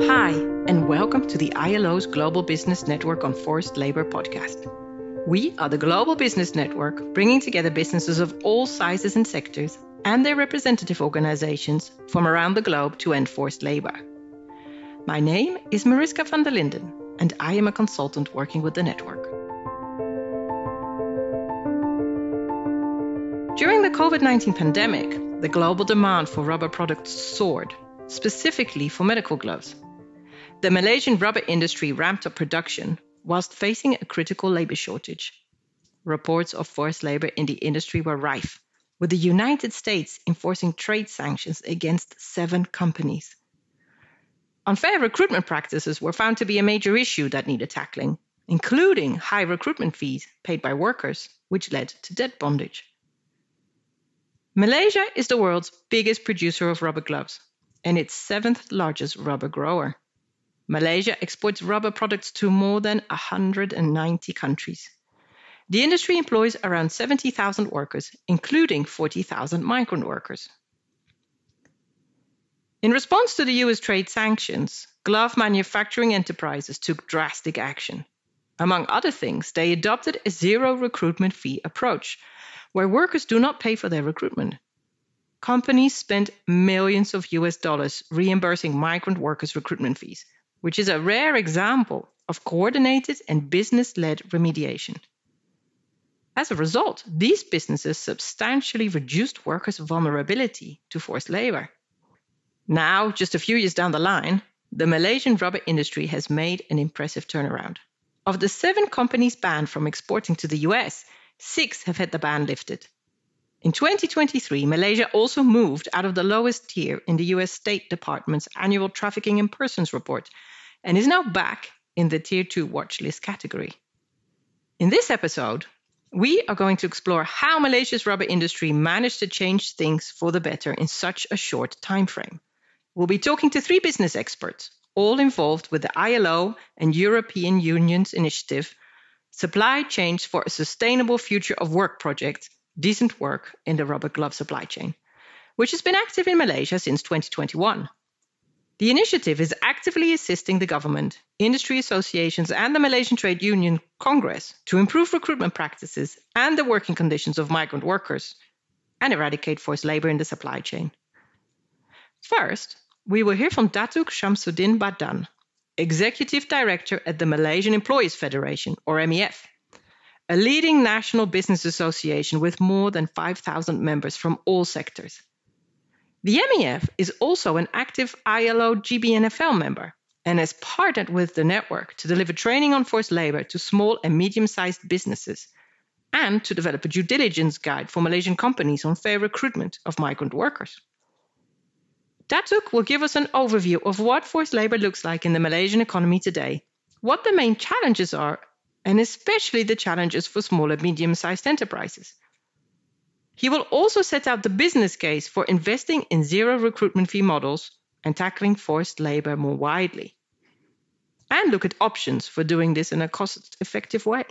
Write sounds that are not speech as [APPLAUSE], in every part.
Hi, and welcome to the ILO's Global Business Network on Forced Labor podcast. We are the global business network bringing together businesses of all sizes and sectors and their representative organizations from around the globe to end forced labor. My name is Mariska van der Linden, and I am a consultant working with the network. During the COVID 19 pandemic, the global demand for rubber products soared, specifically for medical gloves. The Malaysian rubber industry ramped up production whilst facing a critical labor shortage. Reports of forced labor in the industry were rife, with the United States enforcing trade sanctions against seven companies. Unfair recruitment practices were found to be a major issue that needed tackling, including high recruitment fees paid by workers, which led to debt bondage. Malaysia is the world's biggest producer of rubber gloves and its seventh largest rubber grower. Malaysia exports rubber products to more than 190 countries. The industry employs around 70,000 workers, including 40,000 migrant workers. In response to the US trade sanctions, glove manufacturing enterprises took drastic action. Among other things, they adopted a zero recruitment fee approach, where workers do not pay for their recruitment. Companies spent millions of US dollars reimbursing migrant workers' recruitment fees, which is a rare example of coordinated and business led remediation. As a result, these businesses substantially reduced workers' vulnerability to forced labor. Now, just a few years down the line, the Malaysian rubber industry has made an impressive turnaround. Of the seven companies banned from exporting to the US, six have had the ban lifted. In 2023, Malaysia also moved out of the lowest tier in the US State Department's annual Trafficking in Persons report and is now back in the Tier 2 watch list category. In this episode, we are going to explore how Malaysia's rubber industry managed to change things for the better in such a short time frame. We'll be talking to three business experts, all involved with the ILO and European Union's initiative, Supply Chains for a Sustainable Future of Work project, Decent Work in the Rubber Glove Supply Chain, which has been active in Malaysia since 2021. The initiative is actively assisting the government, industry associations, and the Malaysian Trade Union Congress to improve recruitment practices and the working conditions of migrant workers and eradicate forced labor in the supply chain. First, we will hear from Datuk Shamsuddin Bardan, Executive Director at the Malaysian Employers Federation, or MEF, a leading national business association with more than 5,000 members from all sectors. The MEF is also an active ILO GBNFL member and has partnered with the network to deliver training on forced labor to small and medium sized businesses and to develop a due diligence guide for Malaysian companies on fair recruitment of migrant workers. Datuk will give us an overview of what forced labor looks like in the Malaysian economy today, what the main challenges are, and especially the challenges for small and medium sized enterprises. He will also set out the business case for investing in zero recruitment fee models and tackling forced labor more widely, and look at options for doing this in a cost effective way.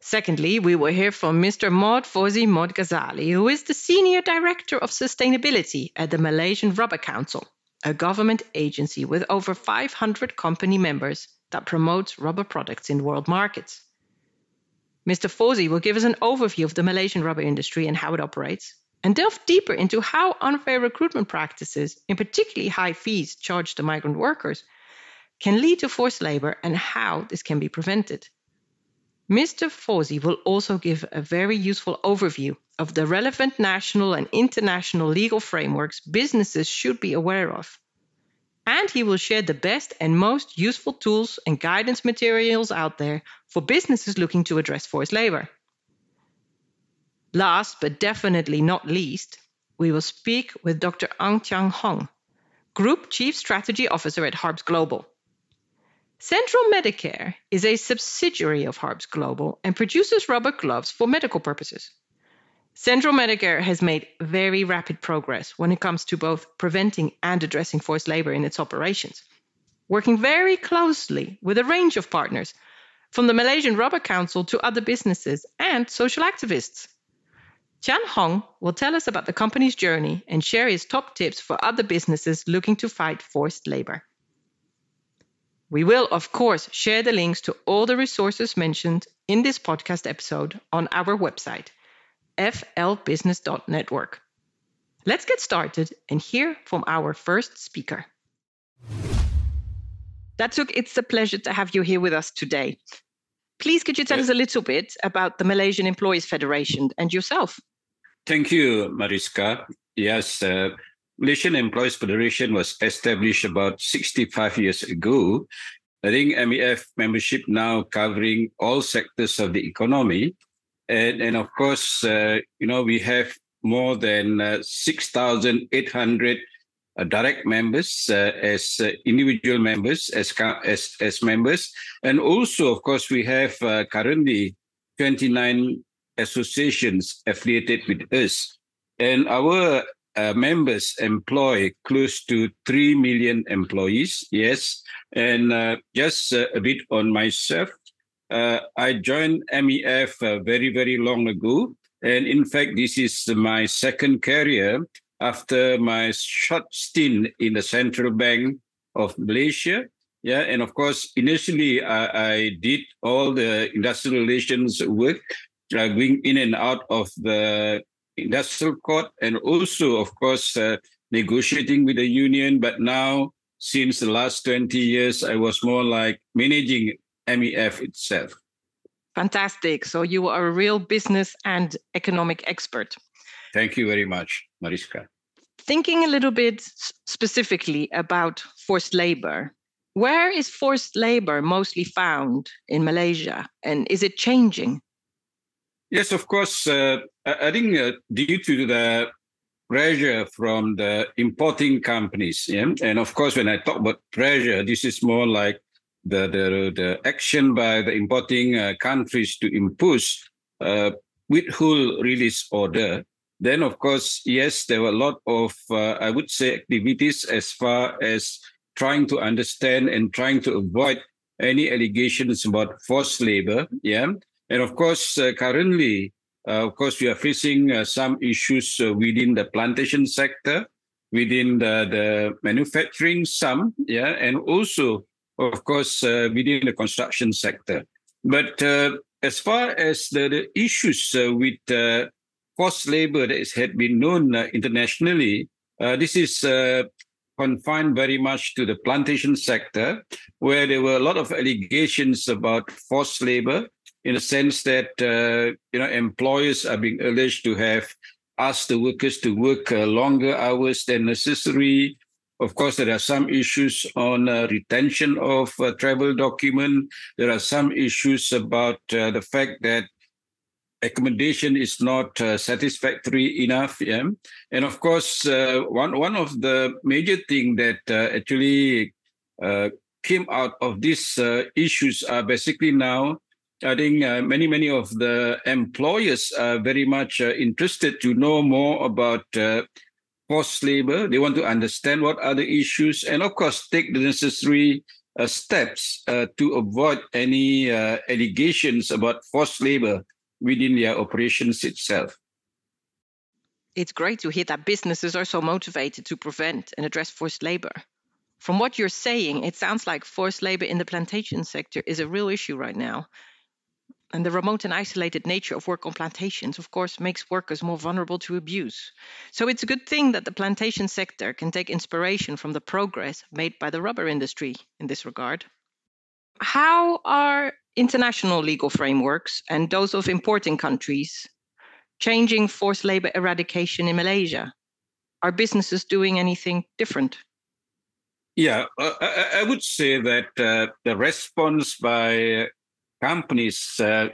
Secondly, we will hear from Mr. Mod Fauzi Mod Ghazali, who is the Senior Director of Sustainability at the Malaysian Rubber Council, a government agency with over 500 company members that promotes rubber products in world markets. Mr. Fauzi will give us an overview of the Malaysian rubber industry and how it operates, and delve deeper into how unfair recruitment practices, in particularly high fees charged to migrant workers, can lead to forced labor and how this can be prevented. Mr. Fauzi will also give a very useful overview of the relevant national and international legal frameworks businesses should be aware of and he will share the best and most useful tools and guidance materials out there for businesses looking to address forced labor. Last but definitely not least, we will speak with Dr. Ang Tiang Hong, Group Chief Strategy Officer at Harps Global. Central Medicare is a subsidiary of Harps Global and produces rubber gloves for medical purposes. Central Medicare has made very rapid progress when it comes to both preventing and addressing forced labor in its operations, working very closely with a range of partners, from the Malaysian Rubber Council to other businesses and social activists. Tiang Hong will tell us about the company's journey and share his top tips for other businesses looking to fight forced labor. We will, of course, share the links to all the resources mentioned in this podcast episode on our website, flbusiness.network. Let's get started and hear from our first speaker. Datuk, it's a pleasure to have you here with us today. Please, could you tell us a little bit about the Malaysian Employers Federation and yourself? Thank you, Mariska. Yes, uh, Malaysian Employers Federation was established about 65 years ago. I think MEF membership now covering all sectors of the economy. And, and of course, uh, you know, we have more than uh, 6,800 uh, direct members uh, as uh, individual members, as, as, as members. And also, of course, we have uh, currently 29 associations affiliated with us. And our uh, members employ close to 3 million employees. Yes. And uh, just uh, a bit on myself. Uh, I joined MEF uh, very, very long ago. And in fact, this is my second career after my short stint in the Central Bank of Malaysia. Yeah, and of course, initially I, I did all the industrial relations work, uh, going in and out of the industrial court and also, of course, uh, negotiating with the union. But now, since the last 20 years, I was more like managing MEF itself. Fantastic. So you are a real business and economic expert. Thank you very much, Mariska. Thinking a little bit specifically about forced labor, where is forced labor mostly found in Malaysia and is it changing? Yes, of course. Uh, I think uh, due to the pressure from the importing companies, yeah? and of course, when I talk about pressure, this is more like the the, the action by the importing uh, countries to impose uh, withhold release order. Then, of course, yes, there were a lot of uh, I would say activities as far as trying to understand and trying to avoid any allegations about forced labor. Yeah and of course, uh, currently, uh, of course, we are facing uh, some issues within the plantation sector, within the, the manufacturing, some, yeah, and also, of course, within the construction sector. But as far as the, the issues with forced labor that had been known internationally, this is confined very much to the plantation sector, where there were a lot of allegations about forced labor, in a sense that uh, you know employers are being alleged to have asked the workers to work uh, longer hours than necessary. Of course, there are some issues on uh, retention of uh, travel document. There are some issues about uh, the fact that accommodation is not uh, satisfactory enough. Yeah, and of course, one one of the major thing that actually came out of these issues are basically now I think uh, many, many of the employers are very much uh, interested to know more about uh, forced labor. They want to understand what are the issues and, of course, take the necessary uh, steps uh, to avoid any uh, allegations about forced labor within their operations itself. It's great to hear that businesses are so motivated to prevent and address forced labor. From what you're saying, it sounds like forced labor in the plantation sector is a real issue right now. And the remote and isolated nature of work on plantations, of course, makes workers more vulnerable to abuse. So it's a good thing that the plantation sector can take inspiration from the progress made by the rubber industry in this regard. How are international legal frameworks and those of importing countries changing forced labor eradication in Malaysia? Are businesses doing anything different? Yeah, uh, I, I, would say that uh, the response by companies uh,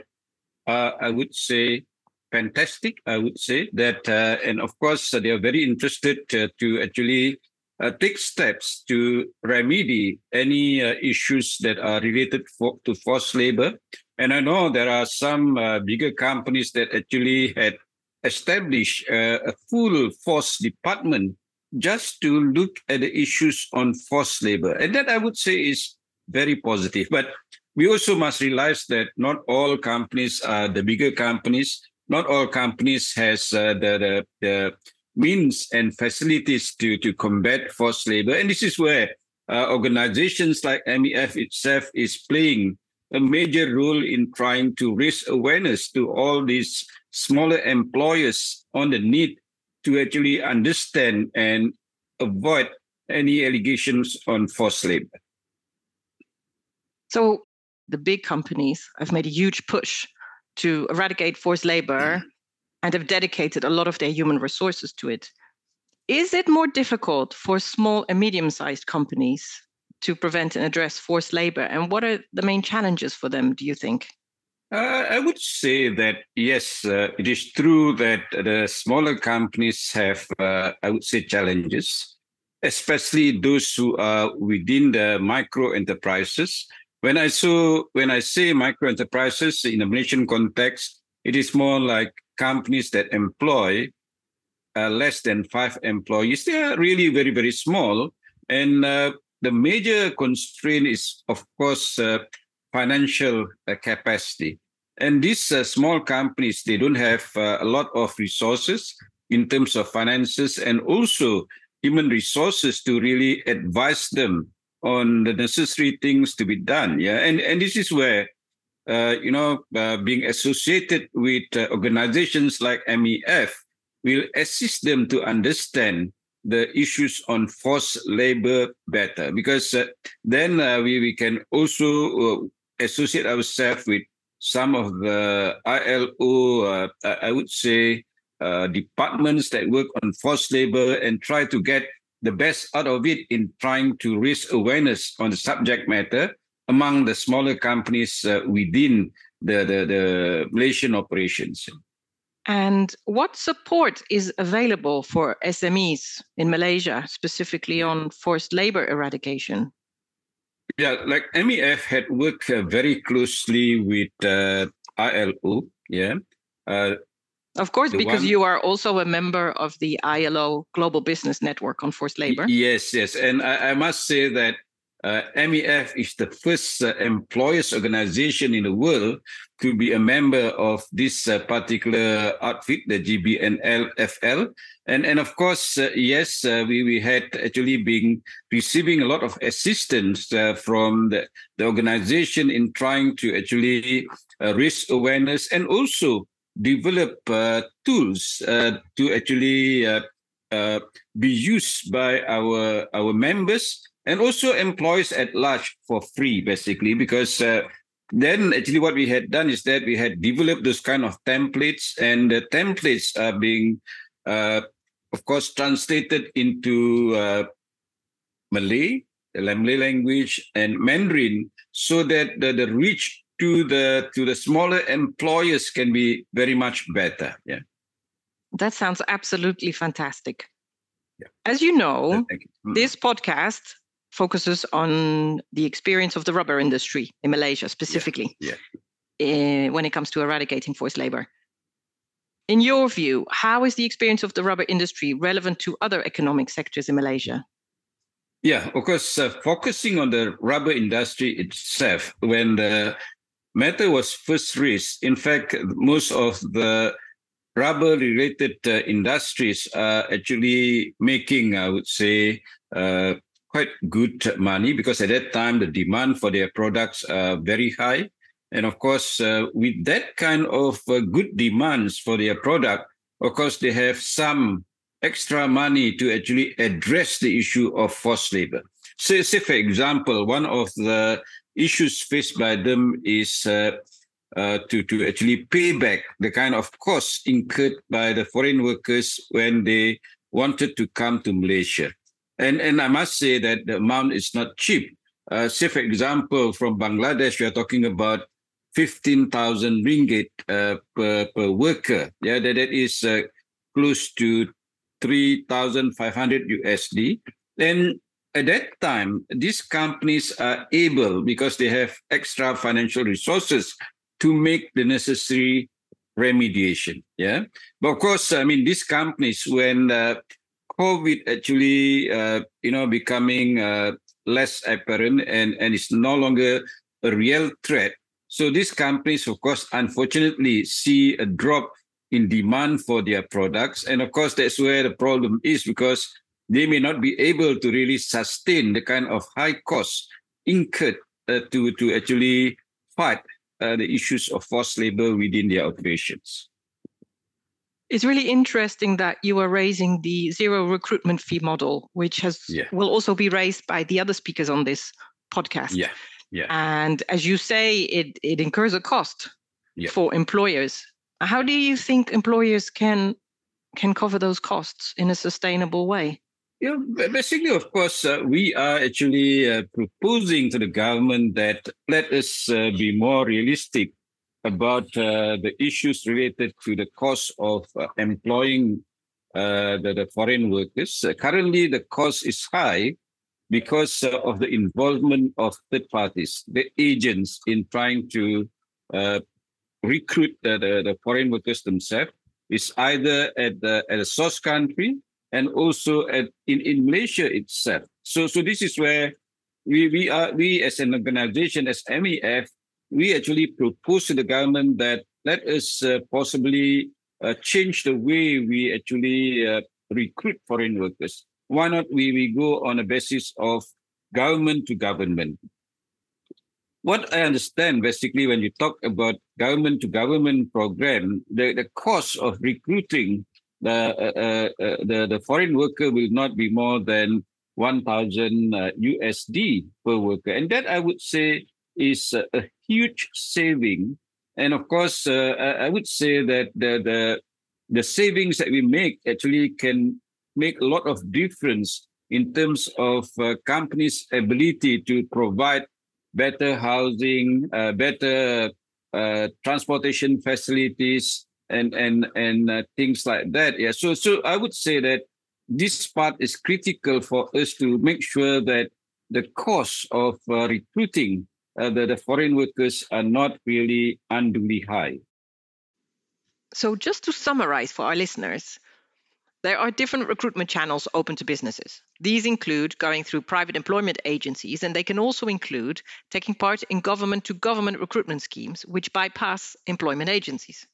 are, I would say, fantastic. I would say that, uh, and of course, they are very interested uh, to actually uh, take steps to remedy any uh, issues that are related for, to forced labor. And I know there are some uh, bigger companies that actually had established a full force department just to look at the issues on forced labor. And that I would say is very positive. But we also must realize that not all companies are the bigger companies. Not all companies has uh, the, the, the means and facilities to to combat forced labor, and this is where uh, organizations like MEF itself is playing a major role in trying to raise awareness to all these smaller employers on the need to actually understand and avoid any allegations on forced labor. So the big companies have made a huge push to eradicate forced labor and have dedicated a lot of their human resources to it. Is it more difficult for small and medium sized companies to prevent and address forced labor? And what are the main challenges for them, do you think? Uh, I would say that yes, uh, it is true that the smaller companies have, uh, I would say, challenges, especially those who are within the micro enterprises. When I saw when I say micro enterprises in a Malaysian context, it is more like companies that employ uh, less than five employees. They are really very very small, and uh, the major constraint is, of course, uh, financial uh, capacity. And these uh, small companies, they don't have uh, a lot of resources in terms of finances and also human resources to really advise them on the necessary things to be done. Yeah, and and this is where. Uh, you know, uh, being associated with organizations like MEF will assist them to understand the issues on forced labor better because uh, then uh, we, we can also uh, associate ourselves with some of the ILO, uh, I would say, uh, departments that work on forced labor and try to get the best out of it in trying to raise awareness on the subject matter among the smaller companies uh, within the, the, the Malaysian operations. And what support is available for SMEs in Malaysia, specifically on forced labor eradication? Yeah, like MEF had worked uh, very closely with uh, ILO. Yeah. Uh, of course, because one... you are also a member of the ILO Global Business Network on Forced Labor. Yes, yes. And I, I must say that uh, MEF is the first uh, employers organization in the world to be a member of this uh, particular outfit, the GBNLFL. And, and of course, uh, yes, uh, we, we had actually been receiving a lot of assistance uh, from the, the organization in trying to actually raise awareness and also develop tools to actually be used by our, our members and also employees at large for free, basically, because uh, then actually what we had done is that we had developed those kind of templates, and the templates are being, uh, of course, translated into uh, Malay, the Malay language, and Mandarin, so that the, the reach to the to the smaller employers can be very much better. Yeah, that sounds absolutely fantastic. Yeah. As you know, you. Mm. this podcast focuses on the experience of the rubber industry in Malaysia specifically yeah, yeah. Uh, when it comes to eradicating forced labor. In your view, how is the experience of the rubber industry relevant to other economic sectors in Malaysia? Yeah, of course, uh, focusing on the rubber industry itself, when the matter was first raised, in fact, most of the rubber related uh, industries are actually making, I would say, uh, quite good money because at that time the demand for their products are very high. And of course, uh, with that kind of uh, good demands for their product, of course, they have some extra money to actually address the issue of forced labor. So, say, for example, one of the issues faced by them is uh, uh, to, to actually pay back the kind of costs incurred by the foreign workers when they wanted to come to Malaysia. And, and I must say that the amount is not cheap. Uh, say, for example, from Bangladesh, we are talking about 15,000 ringgit uh, per, per worker. Yeah, that, that is uh, close to 3,500 USD. And at that time, these companies are able, because they have extra financial resources, to make the necessary remediation. Yeah. But of course, I mean, these companies, when uh, COVID actually, uh, you know, becoming uh, less apparent and, and it's no longer a real threat. So these companies, of course, unfortunately see a drop in demand for their products. And of course, that's where the problem is because they may not be able to really sustain the kind of high costs incurred uh, to to actually fight uh, the issues of forced labor within their operations. It's really interesting that you are raising the zero recruitment fee model, which has yeah. will also be raised by the other speakers on this podcast. Yeah. Yeah. And as you say, it it incurs a cost yeah. for employers. How do you think employers can can cover those costs in a sustainable way? Yeah, basically, of course, uh, we are actually uh, proposing to the government that let us uh, be more realistic about uh, the issues related to the cost of uh, employing uh, the, the, foreign workers. currently, the cost is high because of the involvement of third parties, the agents, in trying to recruit the, the, the foreign workers themselves. Is either at the at the source country and also at, in, in Malaysia itself. So, so this is where we, we are, we as an organization, as MEF, we actually propose to the government that let us uh, possibly uh, change the way we actually uh, recruit foreign workers. Why not we, we go on a basis of government to government? What I understand basically when you talk about government to government program, the, the cost of recruiting the uh, uh, uh, the the foreign worker will not be more than 1000 USD per worker and that I would say is a, huge saving and of course I would say that the the the savings that we make actually can make a lot of difference in terms of uh, companies' ability to provide better housing, uh, better uh, transportation facilities, and and and uh, things like that. Yeah. So so I would say that this part is critical for us to make sure that the cost of uh, recruiting uh, the, the foreign workers are not really unduly high. So just to summarize for our listeners, there are different recruitment channels open to businesses. These include going through private employment agencies, and they can also include taking part in government to government recruitment schemes, which bypass employment agencies.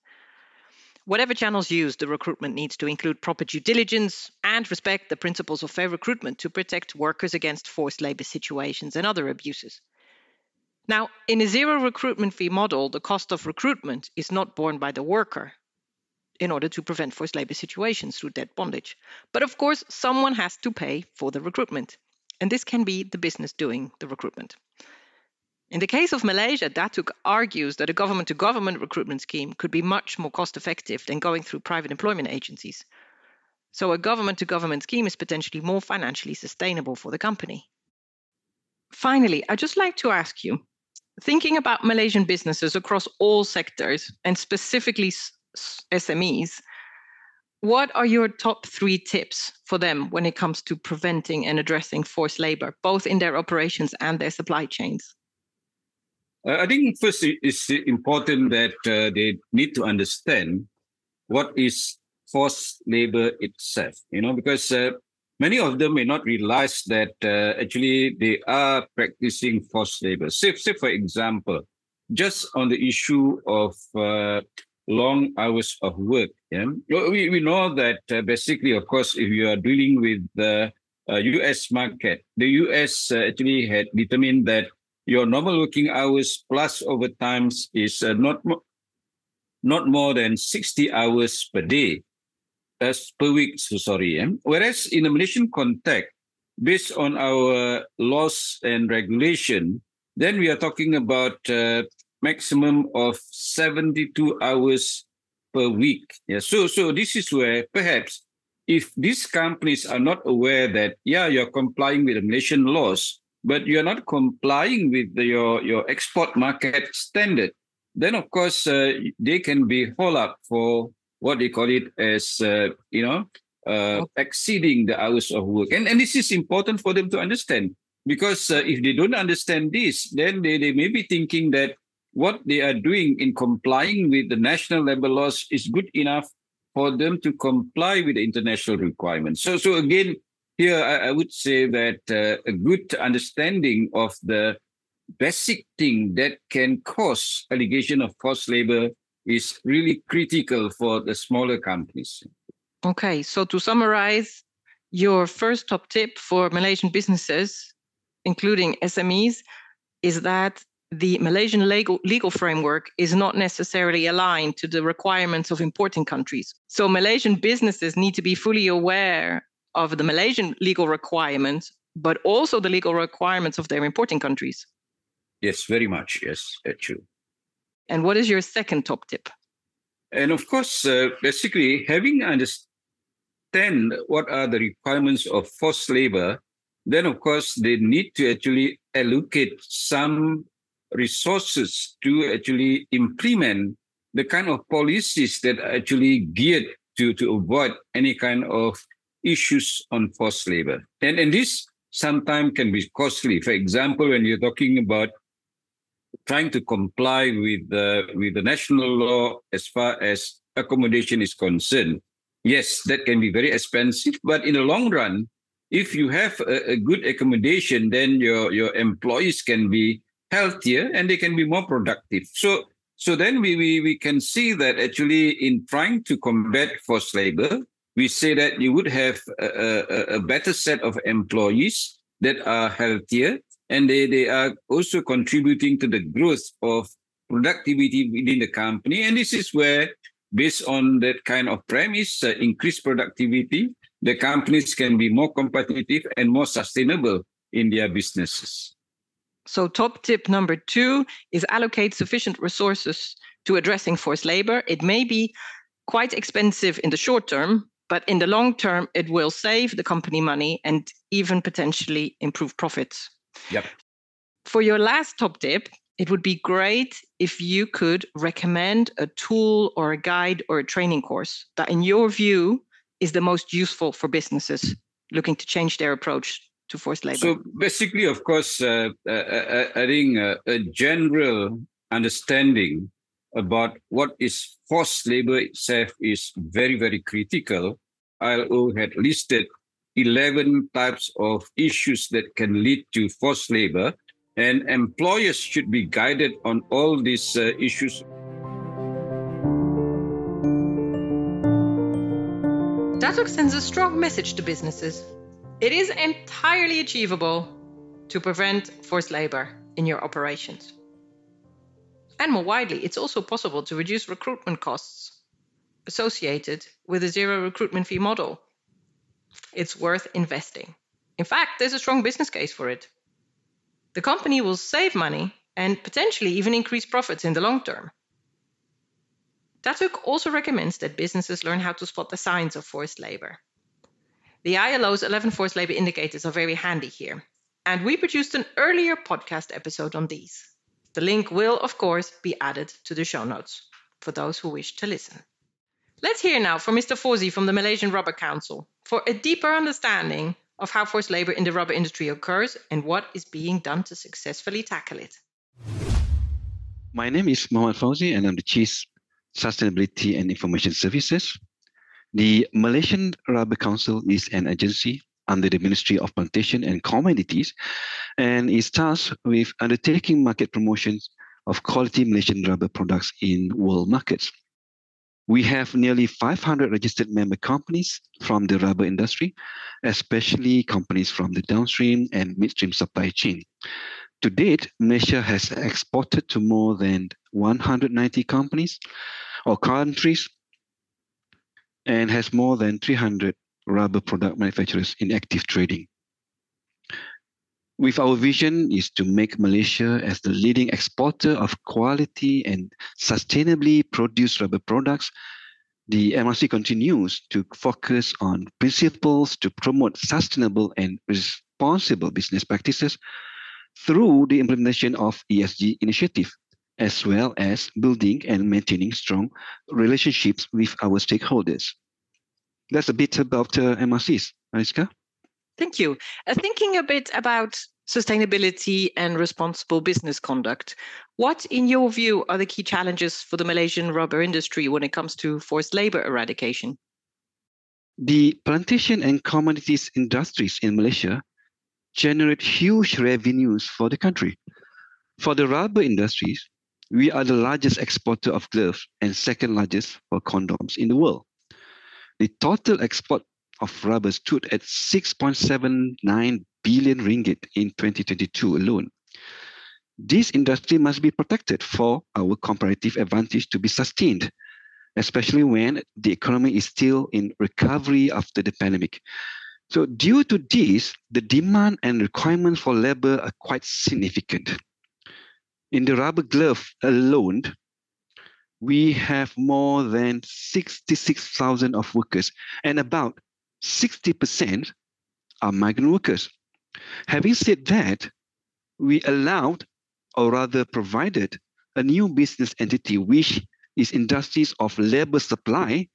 Whatever channels used, the recruitment needs to include proper due diligence and respect the principles of fair recruitment to protect workers against forced labor situations and other abuses. Now, in a zero recruitment fee model, the cost of recruitment is not borne by the worker in order to prevent forced labor situations through debt bondage. But of course, someone has to pay for the recruitment, and this can be the business doing the recruitment. In the case of Malaysia, Datuk argues that a government to government recruitment scheme could be much more cost effective than going through private employment agencies. So, a government to government scheme is potentially more financially sustainable for the company. Finally, I'd just like to ask you thinking about Malaysian businesses across all sectors and specifically SMEs, what are your top three tips for them when it comes to preventing and addressing forced labor, both in their operations and their supply chains? I think first it's important that uh, they need to understand what is forced labor itself, you know, because uh, many of them may not realize that uh, actually they are practicing forced labor. Say, say, for example, just on the issue of uh, long hours of work, yeah, we, we know that uh, basically, of course, if you are dealing with the US uh, market, the US actually had determined that your normal working hours plus overtimes is uh, not mo- not more than 60 hours per day as per week so sorry eh? whereas in a malaysian context based on our laws and regulation then we are talking about uh, maximum of 72 hours per week yeah so so this is where perhaps if these companies are not aware that yeah you're complying with the malaysian laws but you're not complying with the, your, your export market standard, then of course uh, they can be hauled up for what they call it as, uh, you know, uh, exceeding the hours of work. And, and this is important for them to understand because uh, if they don't understand this, then they, they may be thinking that what they are doing in complying with the national labor laws is good enough for them to comply with the international requirements. So, so again, here, I, I would say that uh, a good understanding of the basic thing that can cause allegation of forced labor is really critical for the smaller companies. Okay, so to summarize, Your first top tip for Malaysian businesses, including SMEs, is that the Malaysian legal, legal framework is not necessarily aligned to the requirements of importing countries. So Malaysian businesses need to be fully aware of the Malaysian legal requirements, but also the legal requirements of their importing countries. Yes, very much. Yes, that's true. And what is your second top tip? And of course, uh, basically having understand what are the requirements of forced labor, then of course they need to actually allocate some resources to actually implement the kind of policies that are actually geared to, to avoid any kind of issues on forced labor. And, and this sometimes can be costly. For example, when you're talking about trying to comply with the with the national law as far as accommodation is concerned, yes, that can be very expensive. But in the long run, if you have a, a good accommodation, then your your employees can be healthier and they can be more productive. So so then we, we, we can see that actually in trying to combat forced labor, we say that you would have a, a, a better set of employees that are healthier and they, they are also contributing to the growth of productivity within the company. And this is where, based on that kind of premise, uh, increased productivity, the companies can be more competitive and more sustainable in their businesses. So, top tip number two is allocate sufficient resources to addressing forced labor. It may be quite expensive in the short term, but in the long term, it will save the company money and even potentially improve profits. Yep. For your last top tip, it would be great if you could recommend a tool or a guide or a training course that, in your view, is the most useful for businesses looking to change their approach to forced labor? So basically, of course, uh, uh, uh, I think uh, a general understanding about what is forced labor itself is very, very critical. ILO had listed 11 types of issues that can lead to forced labor, and employers should be guided on all these uh, issues. Datuk sends a strong message to businesses it is entirely achievable to prevent forced labor in your operations. And more widely, it's also possible to reduce recruitment costs associated with a zero recruitment fee model. It's worth investing. In fact, there's a strong business case for it. The company will save money and potentially even increase profits in the long term. Datuk also recommends that businesses learn how to spot the signs of forced labor. The ILO's 11 forced labor indicators are very handy here, and we produced an earlier podcast episode on these. The link will, of course, be added to the show notes for those who wish to listen. Let's hear now from Mr. Fauzi from the Malaysian Rubber Council for a deeper understanding of how forced labor in the rubber industry occurs and what is being done to successfully tackle it. My name is Mohammad Fauzi, and I'm the Chief Sustainability and Information Services the Malaysian Rubber Council is an agency under the Ministry of Plantation and Commodities and is tasked with undertaking market promotions of quality Malaysian rubber products in world markets. We have nearly 500 registered member companies from the rubber industry, especially companies from the downstream and midstream supply chain. To date, Malaysia has exported to more than 190 companies or countries and has more than 300 rubber product manufacturers in active trading. With our vision is to make Malaysia as the leading exporter of quality and sustainably produced rubber products, the MRC continues to focus on principles to promote sustainable and responsible business practices through the implementation of ESG initiative as well as building and maintaining strong relationships with our stakeholders. That's a bit about uh, MRCs. Mariska? Thank you. Uh, thinking a bit about sustainability and responsible business conduct, what, in your view, are the key challenges for the Malaysian rubber industry when it comes to forced labor eradication? The plantation and commodities industries in Malaysia generate huge revenues for the country. For the rubber industries, we are the largest exporter of gloves and second largest for condoms in the world. The total export of rubber stood at 6.79 billion ringgit in 2022 alone. This industry must be protected for our comparative advantage to be sustained, especially when the economy is still in recovery after the pandemic. So due to this, the demand and requirements for labor are quite significant. In the rubber glove alone, we have more than 66,000 of workers and about 60% are migrant workers. Having said that, we allowed or rather provided a new business entity which is industries of labor supply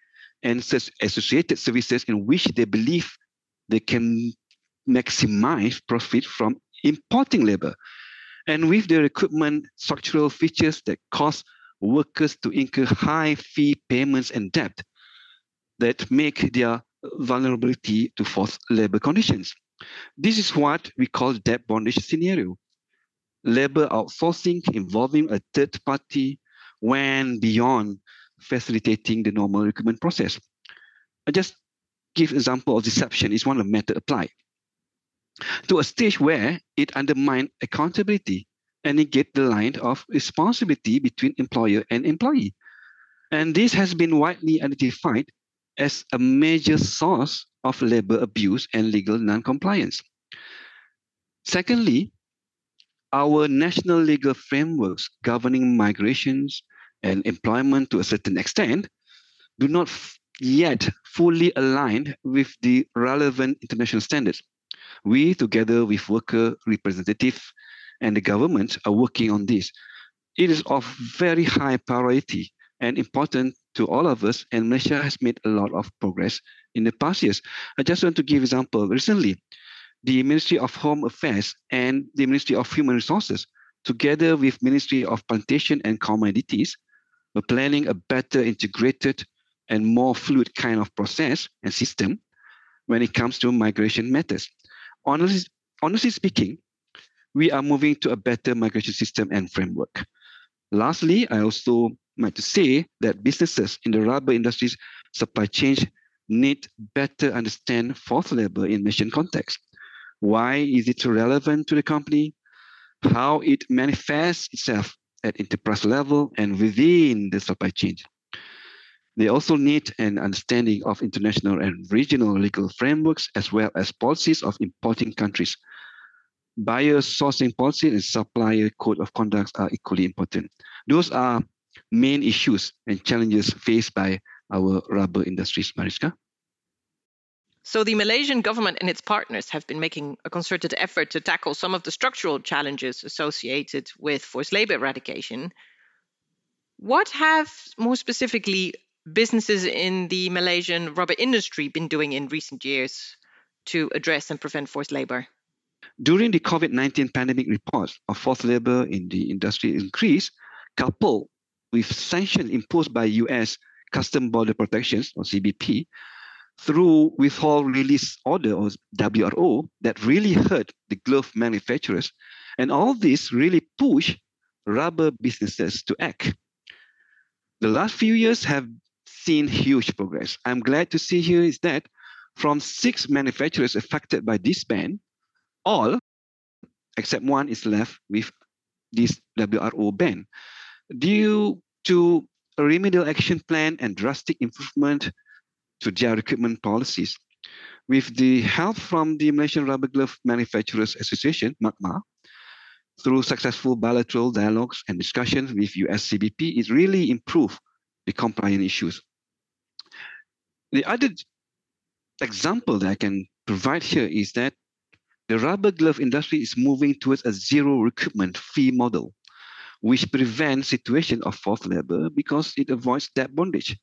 and associated services in which they believe they can maximize profit from importing labor. And with the recruitment structural features that cause workers to incur high fee payments and debt that make their vulnerability to forced labor conditions. This is what we call debt bondage scenario. Labor outsourcing involving a third party went beyond facilitating the normal recruitment process. I just give example of deception is one of the method applied to a stage where it undermined accountability and negate the line of responsibility between employer and employee. And this has been widely identified as a major source of labor abuse and legal non-compliance. Secondly, our national legal frameworks governing migrations and employment to a certain extent do not yet fully aligned with the relevant international standards. We, together with worker representatives and the government, are working on this. It is of very high priority and important to all of us, and Malaysia has made a lot of progress in the past years. I just want to give example. Recently, the Ministry of Home Affairs and the Ministry of Human Resources, together with Ministry of Plantation and Commodities, were planning a better integrated and more fluid kind of process and system when it comes to migration matters. Honestly, honestly speaking, we are moving to a better migration system and framework. Lastly, I also to say that businesses in the rubber industry's supply chain need better understand forced labor in mission context. Why is it relevant to the company? How it manifests itself at enterprise level and within the supply chain. They also need an understanding of international and regional legal frameworks as well as policies of importing countries. Buyer sourcing policy and supplier code of conduct are equally important. Those are main issues and challenges faced by our rubber industries, Mariska. So, the Malaysian government and its partners have been making a concerted effort to tackle some of the structural challenges associated with forced labor eradication. What have more specifically businesses in the Malaysian rubber industry been doing in recent years to address and prevent forced labor? During the COVID 19 pandemic reports of forced labor in the industry increase, coupled with sanctions imposed by US Custom Border Protections or CBP through withhold release order or WRO that really hurt the glove manufacturers. And all this really push rubber businesses to act. The last few years have seen huge progress. I'm glad to see here is that from six manufacturers affected by this ban, all except one is left with this WRO ban. Due to a remedial action plan and drastic improvement to their recruitment policies. With the help from the Malaysian Rubber Glove Manufacturers Association, MARGMA, through successful bilateral dialogues and discussions with US CBP, it really improved the compliance issues. The other example that I can provide here is that the rubber glove industry is moving towards a zero recruitment fee model, which prevents situation of forced labor because it avoids debt bondage.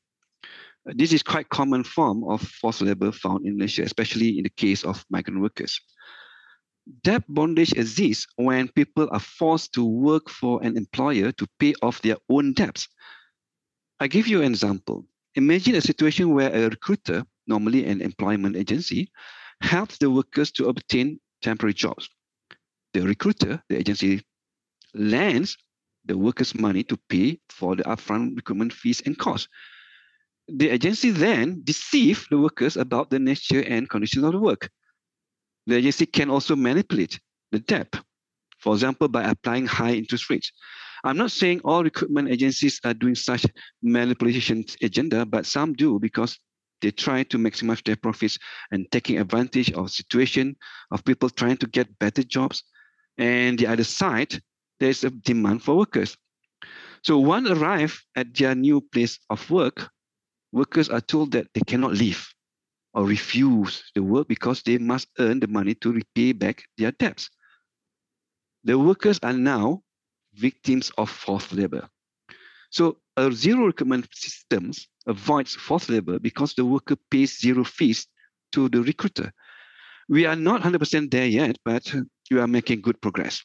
Uh, this is quite common form of forced labor found in Malaysia, especially in the case of migrant workers. Debt bondage exists when people are forced to work for an employer to pay off their own debts. I give you an example. Imagine a situation where a recruiter, normally an employment agency, helps the workers to obtain temporary jobs. The recruiter, the agency, lends the workers money to pay for the upfront recruitment fees and costs. the agency then deceive the workers about the nature and conditions of the work. The agency can also manipulate the debt, for example, by applying high interest rates. I'm not saying all recruitment agencies are doing such manipulation agenda, but some do because they try to maximize their profits and taking advantage of situation of people trying to get better jobs. And the other side, there's a demand for workers. So once arrive at their new place of work, workers are told that they cannot leave or refuse the work because they must earn the money to repay back their debts. The workers are now victims of forced labor. So a zero recruitment system avoids forced labor because the worker pays zero fees to the recruiter. We are not 100% there yet, but we are making good progress.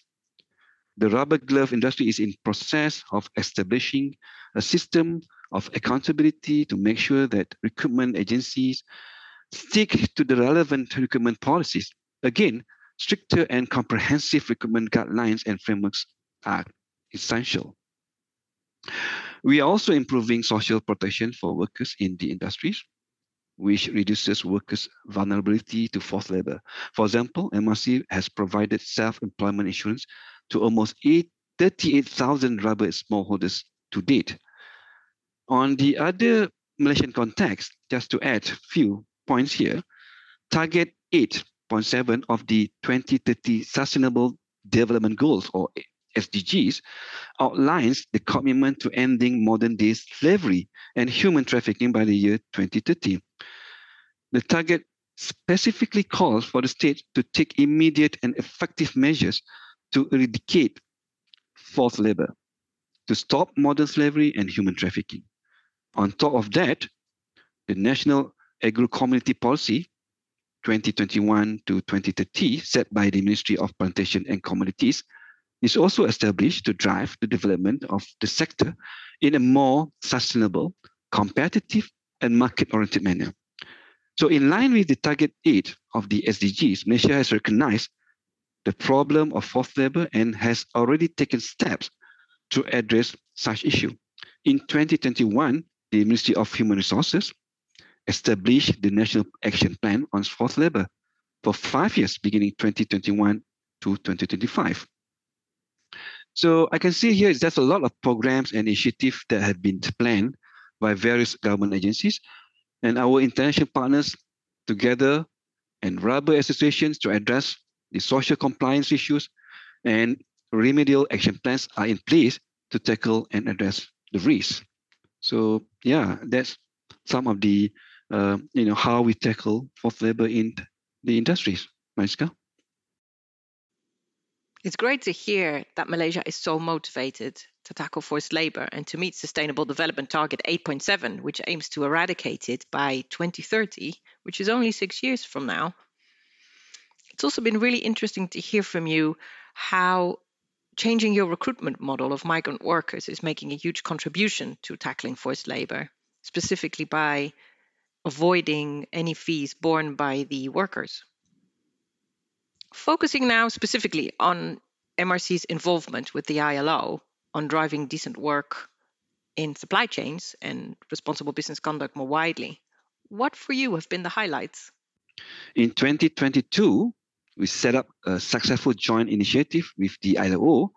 The rubber glove industry is in process of establishing a system of accountability to make sure that recruitment agencies stick to the relevant recruitment policies. Again, stricter and comprehensive recruitment guidelines and frameworks are essential. We are also improving social protection for workers in the industries, which reduces workers' vulnerability to forced labor. For example, MRC has provided self-employment insurance to almost 38,000 rubber smallholders to date. On the other Malaysian context, just to add a few points here, target 8.7 of the 2030 Sustainable Development Goals, or SDGs, outlines the commitment to ending modern day slavery and human trafficking by the year 2030. The target specifically calls for the state to take immediate and effective measures to eradicate forced labor, to stop modern slavery and human trafficking. On top of that, the National Agro-Commodity Policy 2021 to 2030 set by the Ministry of Plantation and Commodities is also established to drive the development of the sector in a more sustainable, competitive, and market-oriented manner. So in line with the target 8 of the SDGs, Malaysia has recognized the problem of forced labor and has already taken steps to address such issue. In 2021, the Ministry of Human Resources established the National Action Plan on Forced Labor for five years, beginning 2021 to 2025. So I can see here is there's a lot of programs and initiatives that have been planned by various government agencies and our international partners together and rubber associations to address the social compliance issues and remedial action plans are in place to tackle and address the risks. So yeah, that's some of the uh, you know how we tackle forced labor in the industries. Mariska? It's great to hear that Malaysia is so motivated to tackle forced labor and to meet Sustainable Development Target 8.7, which aims to eradicate it by 2030, which is only six years from now. It's also been really interesting to hear from you how changing your recruitment model of migrant workers is making a huge contribution to tackling forced labor, specifically by avoiding any fees borne by the workers. Focusing now specifically on MRC's involvement with the ILO on driving decent work in supply chains and responsible business conduct more widely, what for you have been the highlights? In 2022, we set up a successful joint initiative with the ILO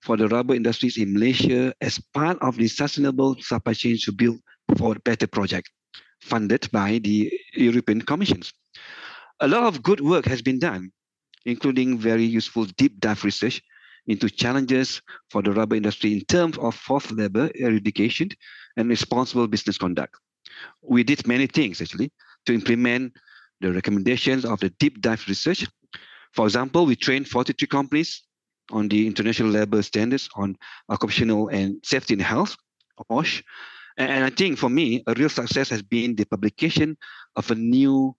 for the rubber industries in Malaysia as part of the Sustainable Supply Chain to Build for Better project funded by the European Commissions. A lot of good work has been done, including very useful deep dive research into challenges for the rubber industry in terms of forced labor eradication and responsible business conduct. We did many things actually to implement the recommendations of the deep dive research for example, we trained 43 companies on the International Labour Standards on Occupational and Safety and Health, OSH. And I think for me, a real success has been the publication of a new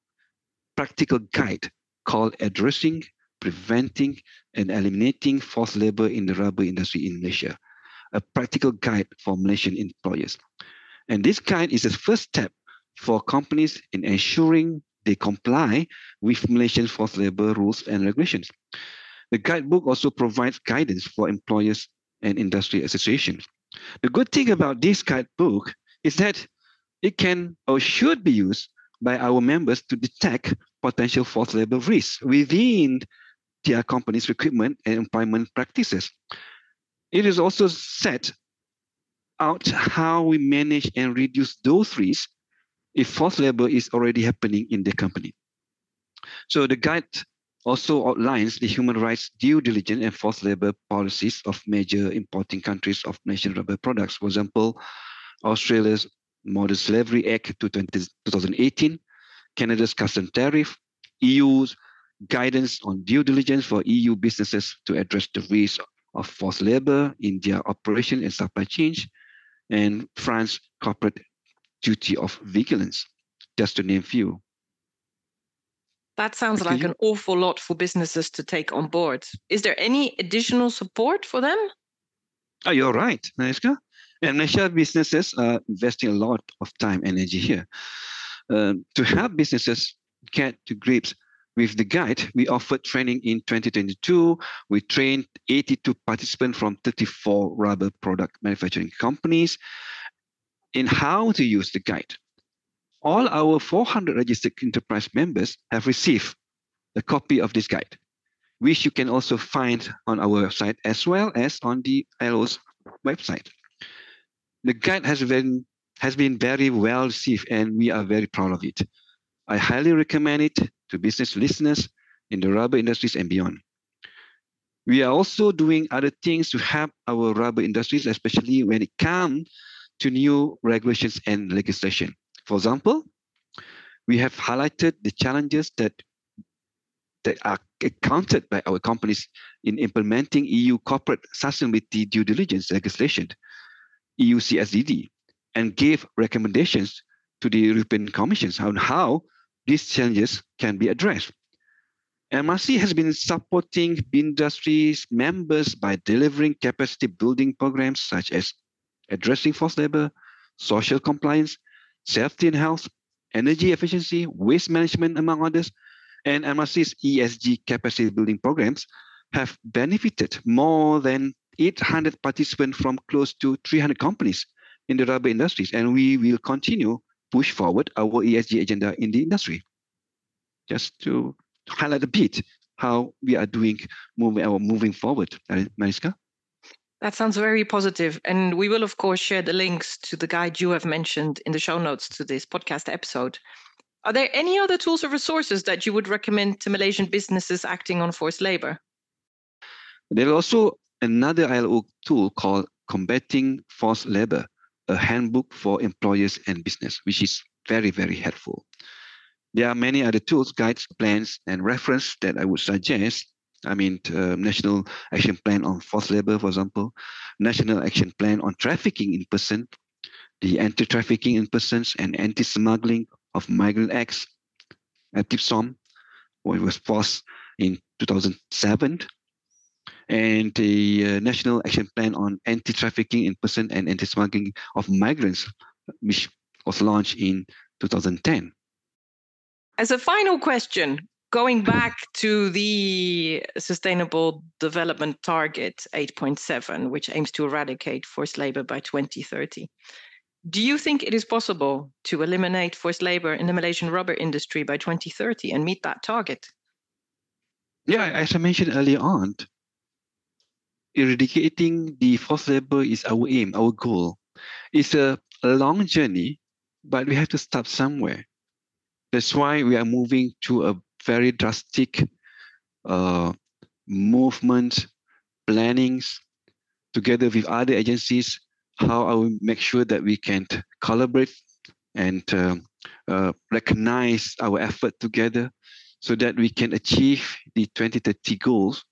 practical guide called Addressing, Preventing, and Eliminating Forced Labor in the Rubber Industry in Malaysia, a practical guide for Malaysian employers. And this guide is the first step for companies in ensuring they comply with Malaysian forced labor rules and regulations. The guidebook also provides guidance for employers and industry associations. The good thing about this guidebook is that it can or should be used by our members to detect potential forced labor risks within their company's recruitment and employment practices. It is also set out how we manage and reduce those risks if forced labor is already happening in the company. So the guide also outlines the human rights due diligence and forced labor policies of major importing countries of nation rubber products. For example, Australia's Modern Slavery Act 2018, Canada's custom tariff, EU's guidance on due diligence for EU businesses to address the risk of forced labor in their operation and supply chain, and France corporate duty of vigilance, just to name a few. That sounds like an awful lot for businesses to take on board. Is there any additional support for them? Oh, you're right, Mariska. And Malaysia businesses are investing a lot of time and energy here. Um, to help businesses get to grips with the guide, we offered training in 2022. We trained 82 participants from 34 rubber product manufacturing companies in how to use the guide. All our 400 registered enterprise members have received a copy of this guide, which you can also find on our website as well as on the ILO's website. The guide has been has been very well received and we are very proud of it. I highly recommend it to business listeners in the rubber industries and beyond. We are also doing other things to help our rubber industries, especially when it comes to new regulations and legislation. For example, we have highlighted the challenges that that are accounted by our companies in implementing EU corporate sustainability due diligence legislation, EU CSDD, and gave recommendations to the European Commission on how these challenges can be addressed. MRC has been supporting industry's members by delivering capacity building programs such as addressing forced labor, social compliance, safety and health, energy efficiency, waste management, among others, and MRC's ESG capacity building programs have benefited more than 800 participants from close to 300 companies in the rubber industries, and we will continue push forward our ESG agenda in the industry. Just to highlight a bit how we are doing moving our moving forward, Mariska. That sounds very positive. And we will, of course, share the links to the guide you have mentioned in the show notes to this podcast episode. Are there any other tools or resources that you would recommend to Malaysian businesses acting on forced labor? There's also another ILO tool called Combating Forced Labor, a handbook for employers and business, which is very, very helpful. There are many other tools, guides, plans, and reference that I would suggest I mean, uh, National Action Plan on Forced Labor, for example, National Action Plan on Trafficking in Person, the Anti-Trafficking in Persons and Anti-Smuggling of Migrant Acts, ATIPSOM, which was passed in 2007, and the uh, National Action Plan on Anti-Trafficking in Person and Anti-Smuggling of Migrants, which was launched in 2010. As a final question, going back to the sustainable development target 8.7 which aims to eradicate forced labor by 2030 do you think it is possible to eliminate forced labor in the malaysian rubber industry by 2030 and meet that target? Yeah as i mentioned earlier on eradicating the forced labor is our aim our goal. It's a, long journey but we have to start somewhere. That's why we are moving to a very drastic uh, movement plannings together with other agencies how I will make sure that we can collaborate and uh, uh, recognize our effort together so that we can achieve the 2030 goals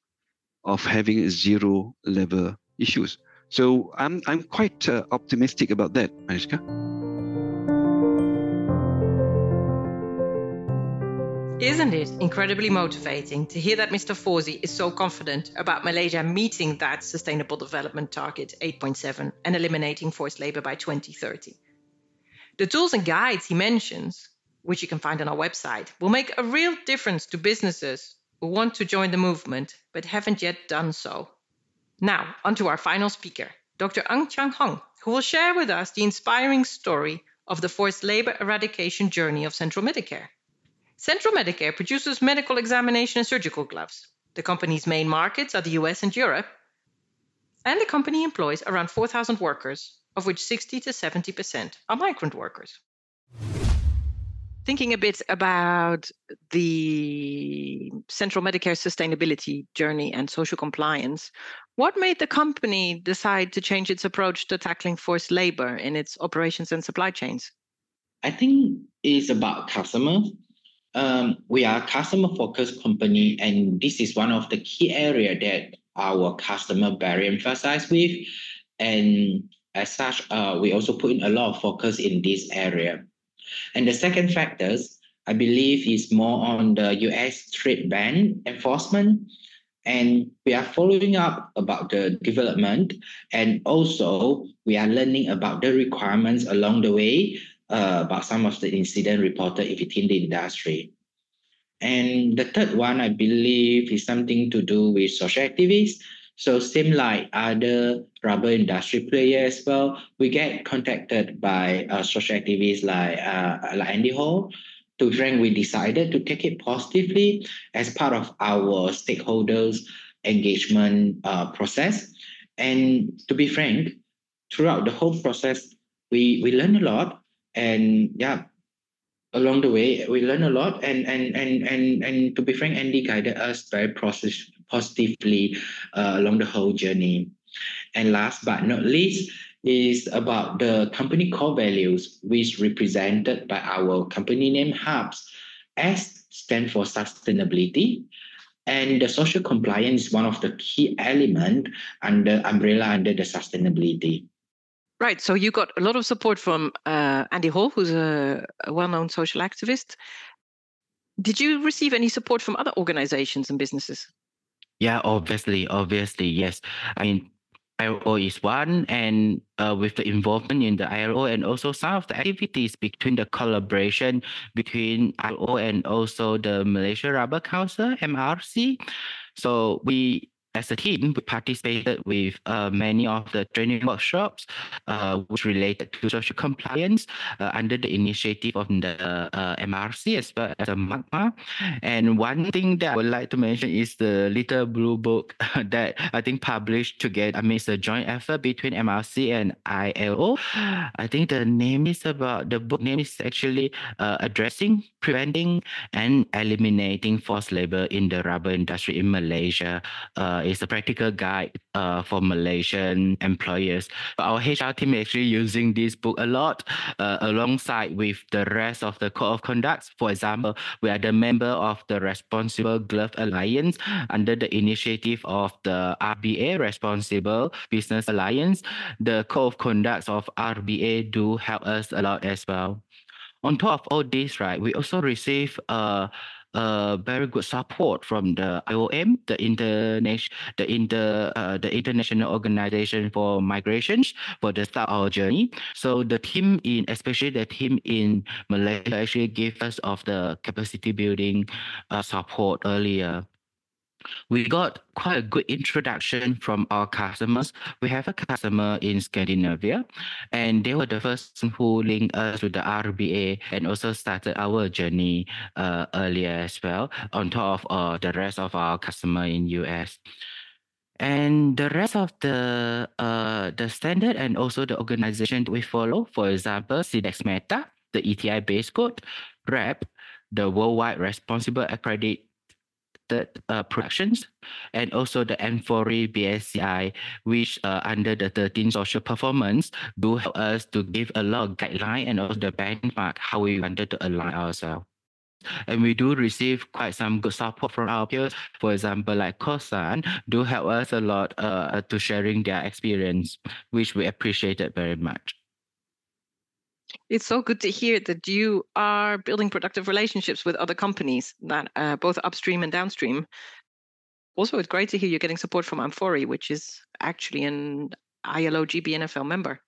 of having zero level issues. So I'm I'm quite uh, optimistic about that, Mariska. Isn't it incredibly motivating to hear that Mr. Fauzi is so confident about Malaysia meeting that Sustainable Development Target 8.7 and eliminating forced labor by 2030? The tools and guides he mentions, which you can find on our website, will make a real difference to businesses who want to join the movement but haven't yet done so. Now, on to our final speaker, Dr. Ang Tiang Hong, who will share with us the inspiring story of the forced labor eradication journey of Central Medicare. Central Medicare produces medical examination and surgical gloves. The company's main markets are the US and Europe. And the company employs around 4,000 workers, of which 60 to 70% are migrant workers. Thinking a bit about the Central Medicare sustainability journey and social compliance, what made the company decide to change its approach to tackling forced labor in its operations and supply chains? I think it's about customers um, we are a customer focused company, and this is one of the key area that our customer very emphasize with. And as such, uh, we also put in a lot of focus in this area. And the second factors, I believe, is more on the US trade ban enforcement. And we are following up about the development. And also, we are learning about the requirements along the way uh, about some of the incident reported within the industry. And the third one, I believe, is something to do with social activists. So same like other rubber industry players as well, we get contacted by uh, social activists like, uh, like Andy Hall. To frank, we decided to take it positively as part of our stakeholders engagement uh, process. And to be frank, throughout the whole process, we, we learned a lot and yeah along the way we learned a lot. And and and and and to be frank andy guided us very process, positively uh, along the whole journey. And last but not least is about the company core values which represented by our company name Harps s stand for sustainability. And the social compliance is one of the key element under umbrella under the sustainability Right. So you got a lot of support from uh, Andy Hall, who's a, a well known social activist. Did you receive any support from other organizations and businesses? Yeah, obviously, obviously, yes. I mean, ILO is one, and uh, with the involvement in the ILO and also some of the activities between the collaboration between ILO and also the Malaysia Rubber Council (MRC). So we as a team, we participated with uh, many of the training workshops uh, which related to social compliance uh, under the initiative of the uh, MRC as well as the MARGMA. And one thing that I would like to mention is the little blue book [LAUGHS] that I think published together. I mean, it's a joint effort between MRC and ILO. I think the name is about the book name is actually uh, addressing, preventing, and eliminating forced labor in the rubber industry in Malaysia. Uh, is a practical guide uh, for Malaysian employers. Our HR team is actually using this book a lot uh, alongside with the rest of the code of conducts. For example, we are the member of the Responsible Glove Alliance under the initiative of the RBA Responsible Business Alliance. The code of conducts of RBA do help us a lot as well. On top of all this, right, we also receive uh, uh, very good support from the IOM, the international, the inter, uh, the international organization for migrations for the start our journey. So the team in, especially the team in Malaysia, actually gave us of the capacity building uh, support earlier we got quite a good introduction from our customers. We have a customer in Scandinavia, and they were the first who linked us to the RBA and also started our journey uh, earlier as well, on top of uh, the rest of our customer in US. And the rest of the uh, the standard and also the organization we follow, for example, Sedex SMETA, the ETI base code, WRAP, the Worldwide Responsible Accredit uh, productions and also the Amfori BSCI, which uh, under the 13 social performance do help us to give a lot of guideline and also the benchmark how we wanted to align ourselves. And we do receive quite some good support from our peers. For example, like Kossan do help us a lot uh, to sharing their experience, which we appreciated very much. It's so good to hear that you are building productive relationships with other companies that uh, both upstream and downstream. Also, it's great to hear you're getting support from Amfori, which is actually an ILO GBNFL member.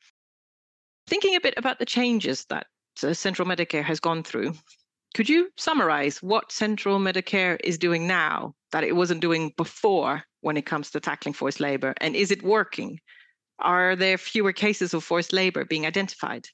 Thinking a bit about the changes that uh, Central Medicare has gone through, could you summarize what Central Medicare is doing now that it wasn't doing before when it comes to tackling forced labor? And is it working? Are there fewer cases of forced labor being identified?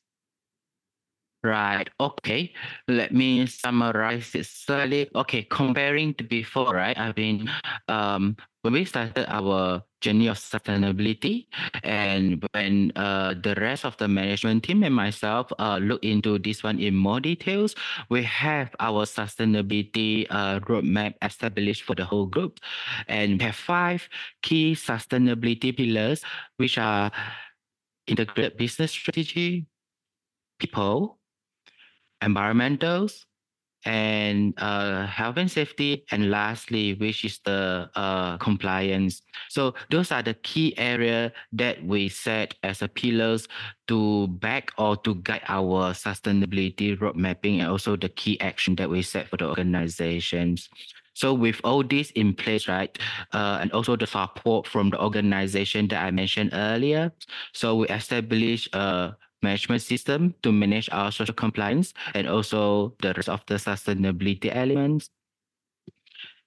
Right. Okay. Let me summarize it slightly. Okay. Comparing to before, right? I mean, um, when we started our journey of sustainability and when uh, the rest of the management team and myself uh, look into this one in more details, we have our sustainability uh, roadmap established for the whole group. And we have five key sustainability pillars, which are integrated business strategy, people, environmentals, and uh, health and safety, and lastly, which is the uh, compliance. So those are the key area that we set as a pillars to back or to guide our sustainability road mapping and also the key action that we set for the organizations. So with all this in place, right, uh, and also the support from the organization that I mentioned earlier, so we established a management system to manage our social compliance and also the rest of the sustainability elements.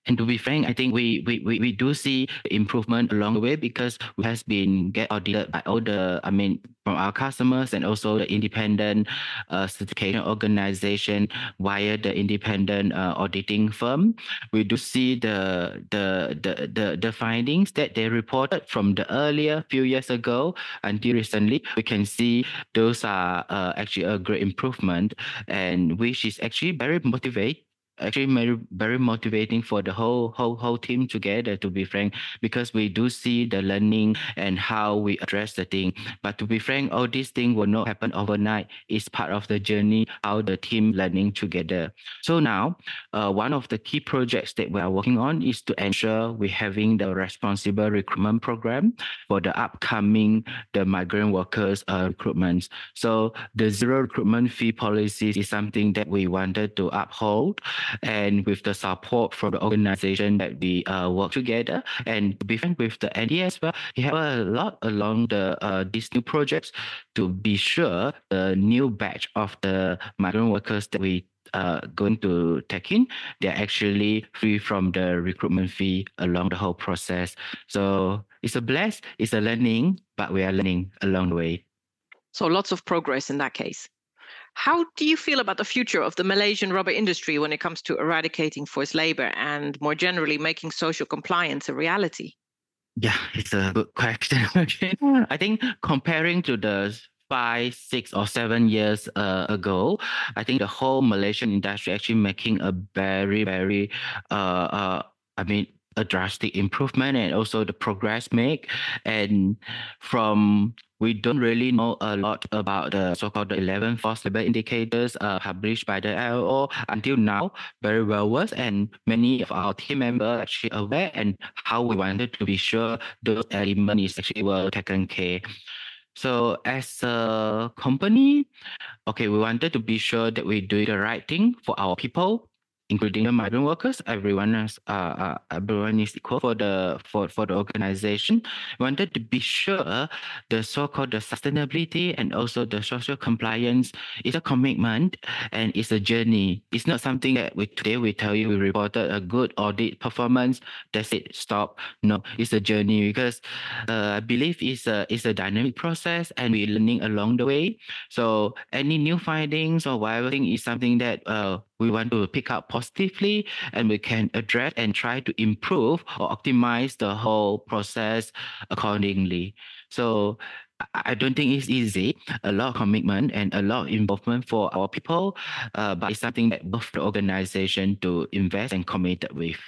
And to be frank, I think we we, we, we do see improvement along the way because we has been get audited by all the I mean from our customers and also the independent uh, certification organization via the independent uh, auditing firm. We do see the, the the the the findings that they reported from the earlier few years ago until recently. We can see those are uh, actually a great improvement and which is actually very motivating actually very very motivating for the whole whole whole team together to be frank because we do see the learning and how we address the thing. But to be frank all these things will not happen overnight. It's part of the journey how the team learning together. So now uh, one of the key projects that we are working on is to ensure we're having the responsible recruitment program for the upcoming the migrant workers uh, recruitments. So the zero recruitment fee policy is something that we wanted to uphold and with the support from the organization that we uh, work together and to be frank with the Andy as well, we have a lot along the uh, these new projects to be sure the new batch of the migrant workers that we uh, going to take in, they're actually free from the recruitment fee along the whole process. So it's a bless, it's a learning, but we are learning along the way. So lots of progress in that case. How do you feel about the future of the Malaysian rubber industry when it comes to eradicating forced labor and more generally making social compliance a reality? Yeah, it's a good [LAUGHS] question. I think comparing to the five, six, or seven years uh, ago, I think the whole Malaysian industry actually making a very, very, uh, uh, I mean, a drastic improvement and also the progress made. And from we don't really know a lot about the so-called the 11 forced labor indicators uh, published by the ILO until now, very well versed, and many of our team members actually aware and how we wanted to be sure those elements actually were taken care. So as a company, okay, we wanted to be sure that we do the right thing for our people including the migrant workers. Everyone is uh, uh, everyone is equal for the for, for the organization. We wanted to be sure the so-called the sustainability and also the social compliance is a commitment and it's a journey. It's not something that we today we tell you we reported a good audit performance. That's it. Stop. No, it's a journey because uh, I believe it's a it's a dynamic process and we're learning along the way. So any new findings or whatever thing is something that uh, we want to pick up positively and we can address and try to improve or optimize the whole process accordingly. So I don't think it's easy. A lot of commitment and a lot of involvement for our people, uh, but it's something that both the organization to invest and commit with.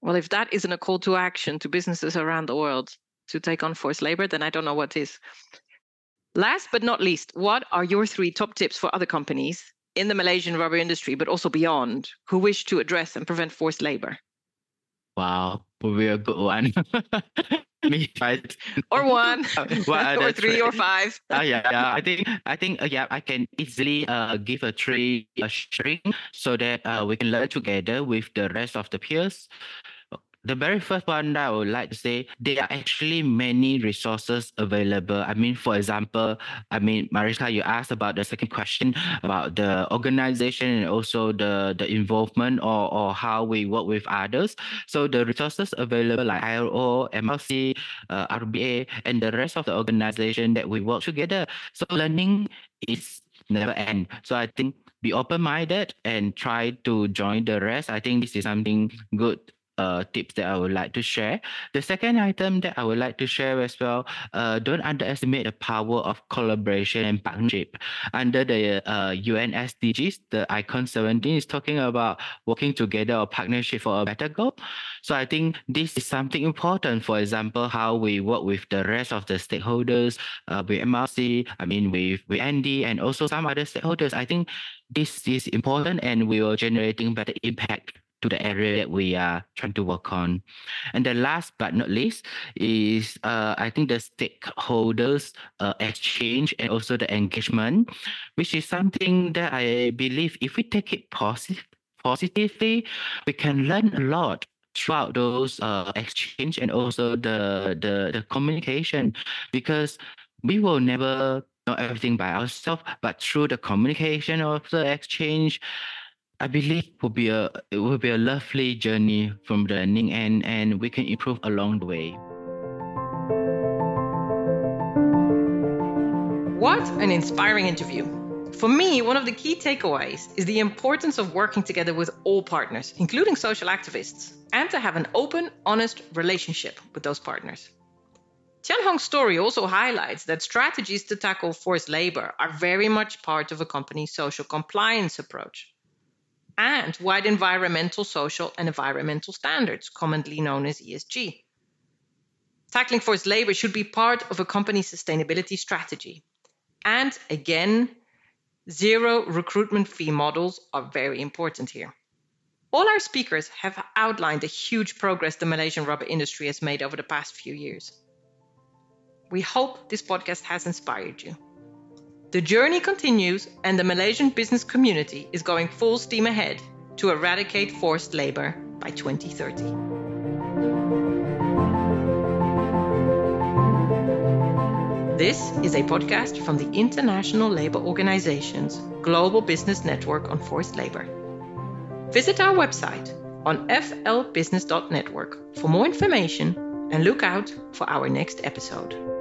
Well, if that isn't a call to action to businesses around the world to take on forced labor, then I don't know what is. Last but not least, what are your three top tips for other companies in the Malaysian rubber industry, but also beyond, who wish to address and prevent forced labor? Wow, probably a good one. [LAUGHS] Me, right? [LAUGHS] Or one, [LAUGHS] or three, or five. uh, yeah, yeah. I think, I think, uh, yeah, I can easily uh, give a three a sharing so that uh, we can learn together with the rest of the peers the very first one that I would like to say, there are actually many resources available. I mean, for example, I mean, Mariska, you asked about the second question about the organization and also the, the involvement or, or how we work with others. So the resources available like ILO, MLC, uh, RBA, and the rest of the organization that we work together. So learning is never end. So I think be open-minded and try to join the rest. I think this is something good uh, tips that I would like to share. The second item that I would like to share as well, uh, don't underestimate the power of collaboration and partnership. Under the uh, UN SDGs, the icon 17 is talking about working together or partnership for a better goal. So I think this is something important. For example, how we work with the rest of the stakeholders, uh, with MRC, I mean, with, with Andy and also some other stakeholders. I think this is important and we are generating better impact to the area that we are trying to work on. And the last but not least is uh, I think the stakeholders uh, exchange and also the engagement, which is something that I believe if we take it positive, positively, we can learn a lot throughout those uh, exchange and also the, the the communication because we will never know everything by ourselves but through the communication of the exchange I believe will be a it will be a lovely journey from learning and and we can improve along the way. What an inspiring interview. For me, one of the key takeaways is the importance of working together with all partners, including social activists, and to have an open, honest relationship with those partners. Tiang Hong's story also highlights that strategies to tackle forced labor are very much part of a company's social compliance approach and wide environmental, social, and environmental standards, commonly known as ESG. Tackling forced labor should be part of a company's sustainability strategy. And again, zero recruitment fee models are very important here. All our speakers have outlined the huge progress the Malaysian rubber industry has made over the past few years. We hope this podcast has inspired you. The journey continues, and the Malaysian business community is going full steam ahead to eradicate forced labor by 2030. This is a podcast from the International Labour Organization's Global Business Network on Forced Labor. Visit our website on flbusiness.network for more information and look out for our next episode.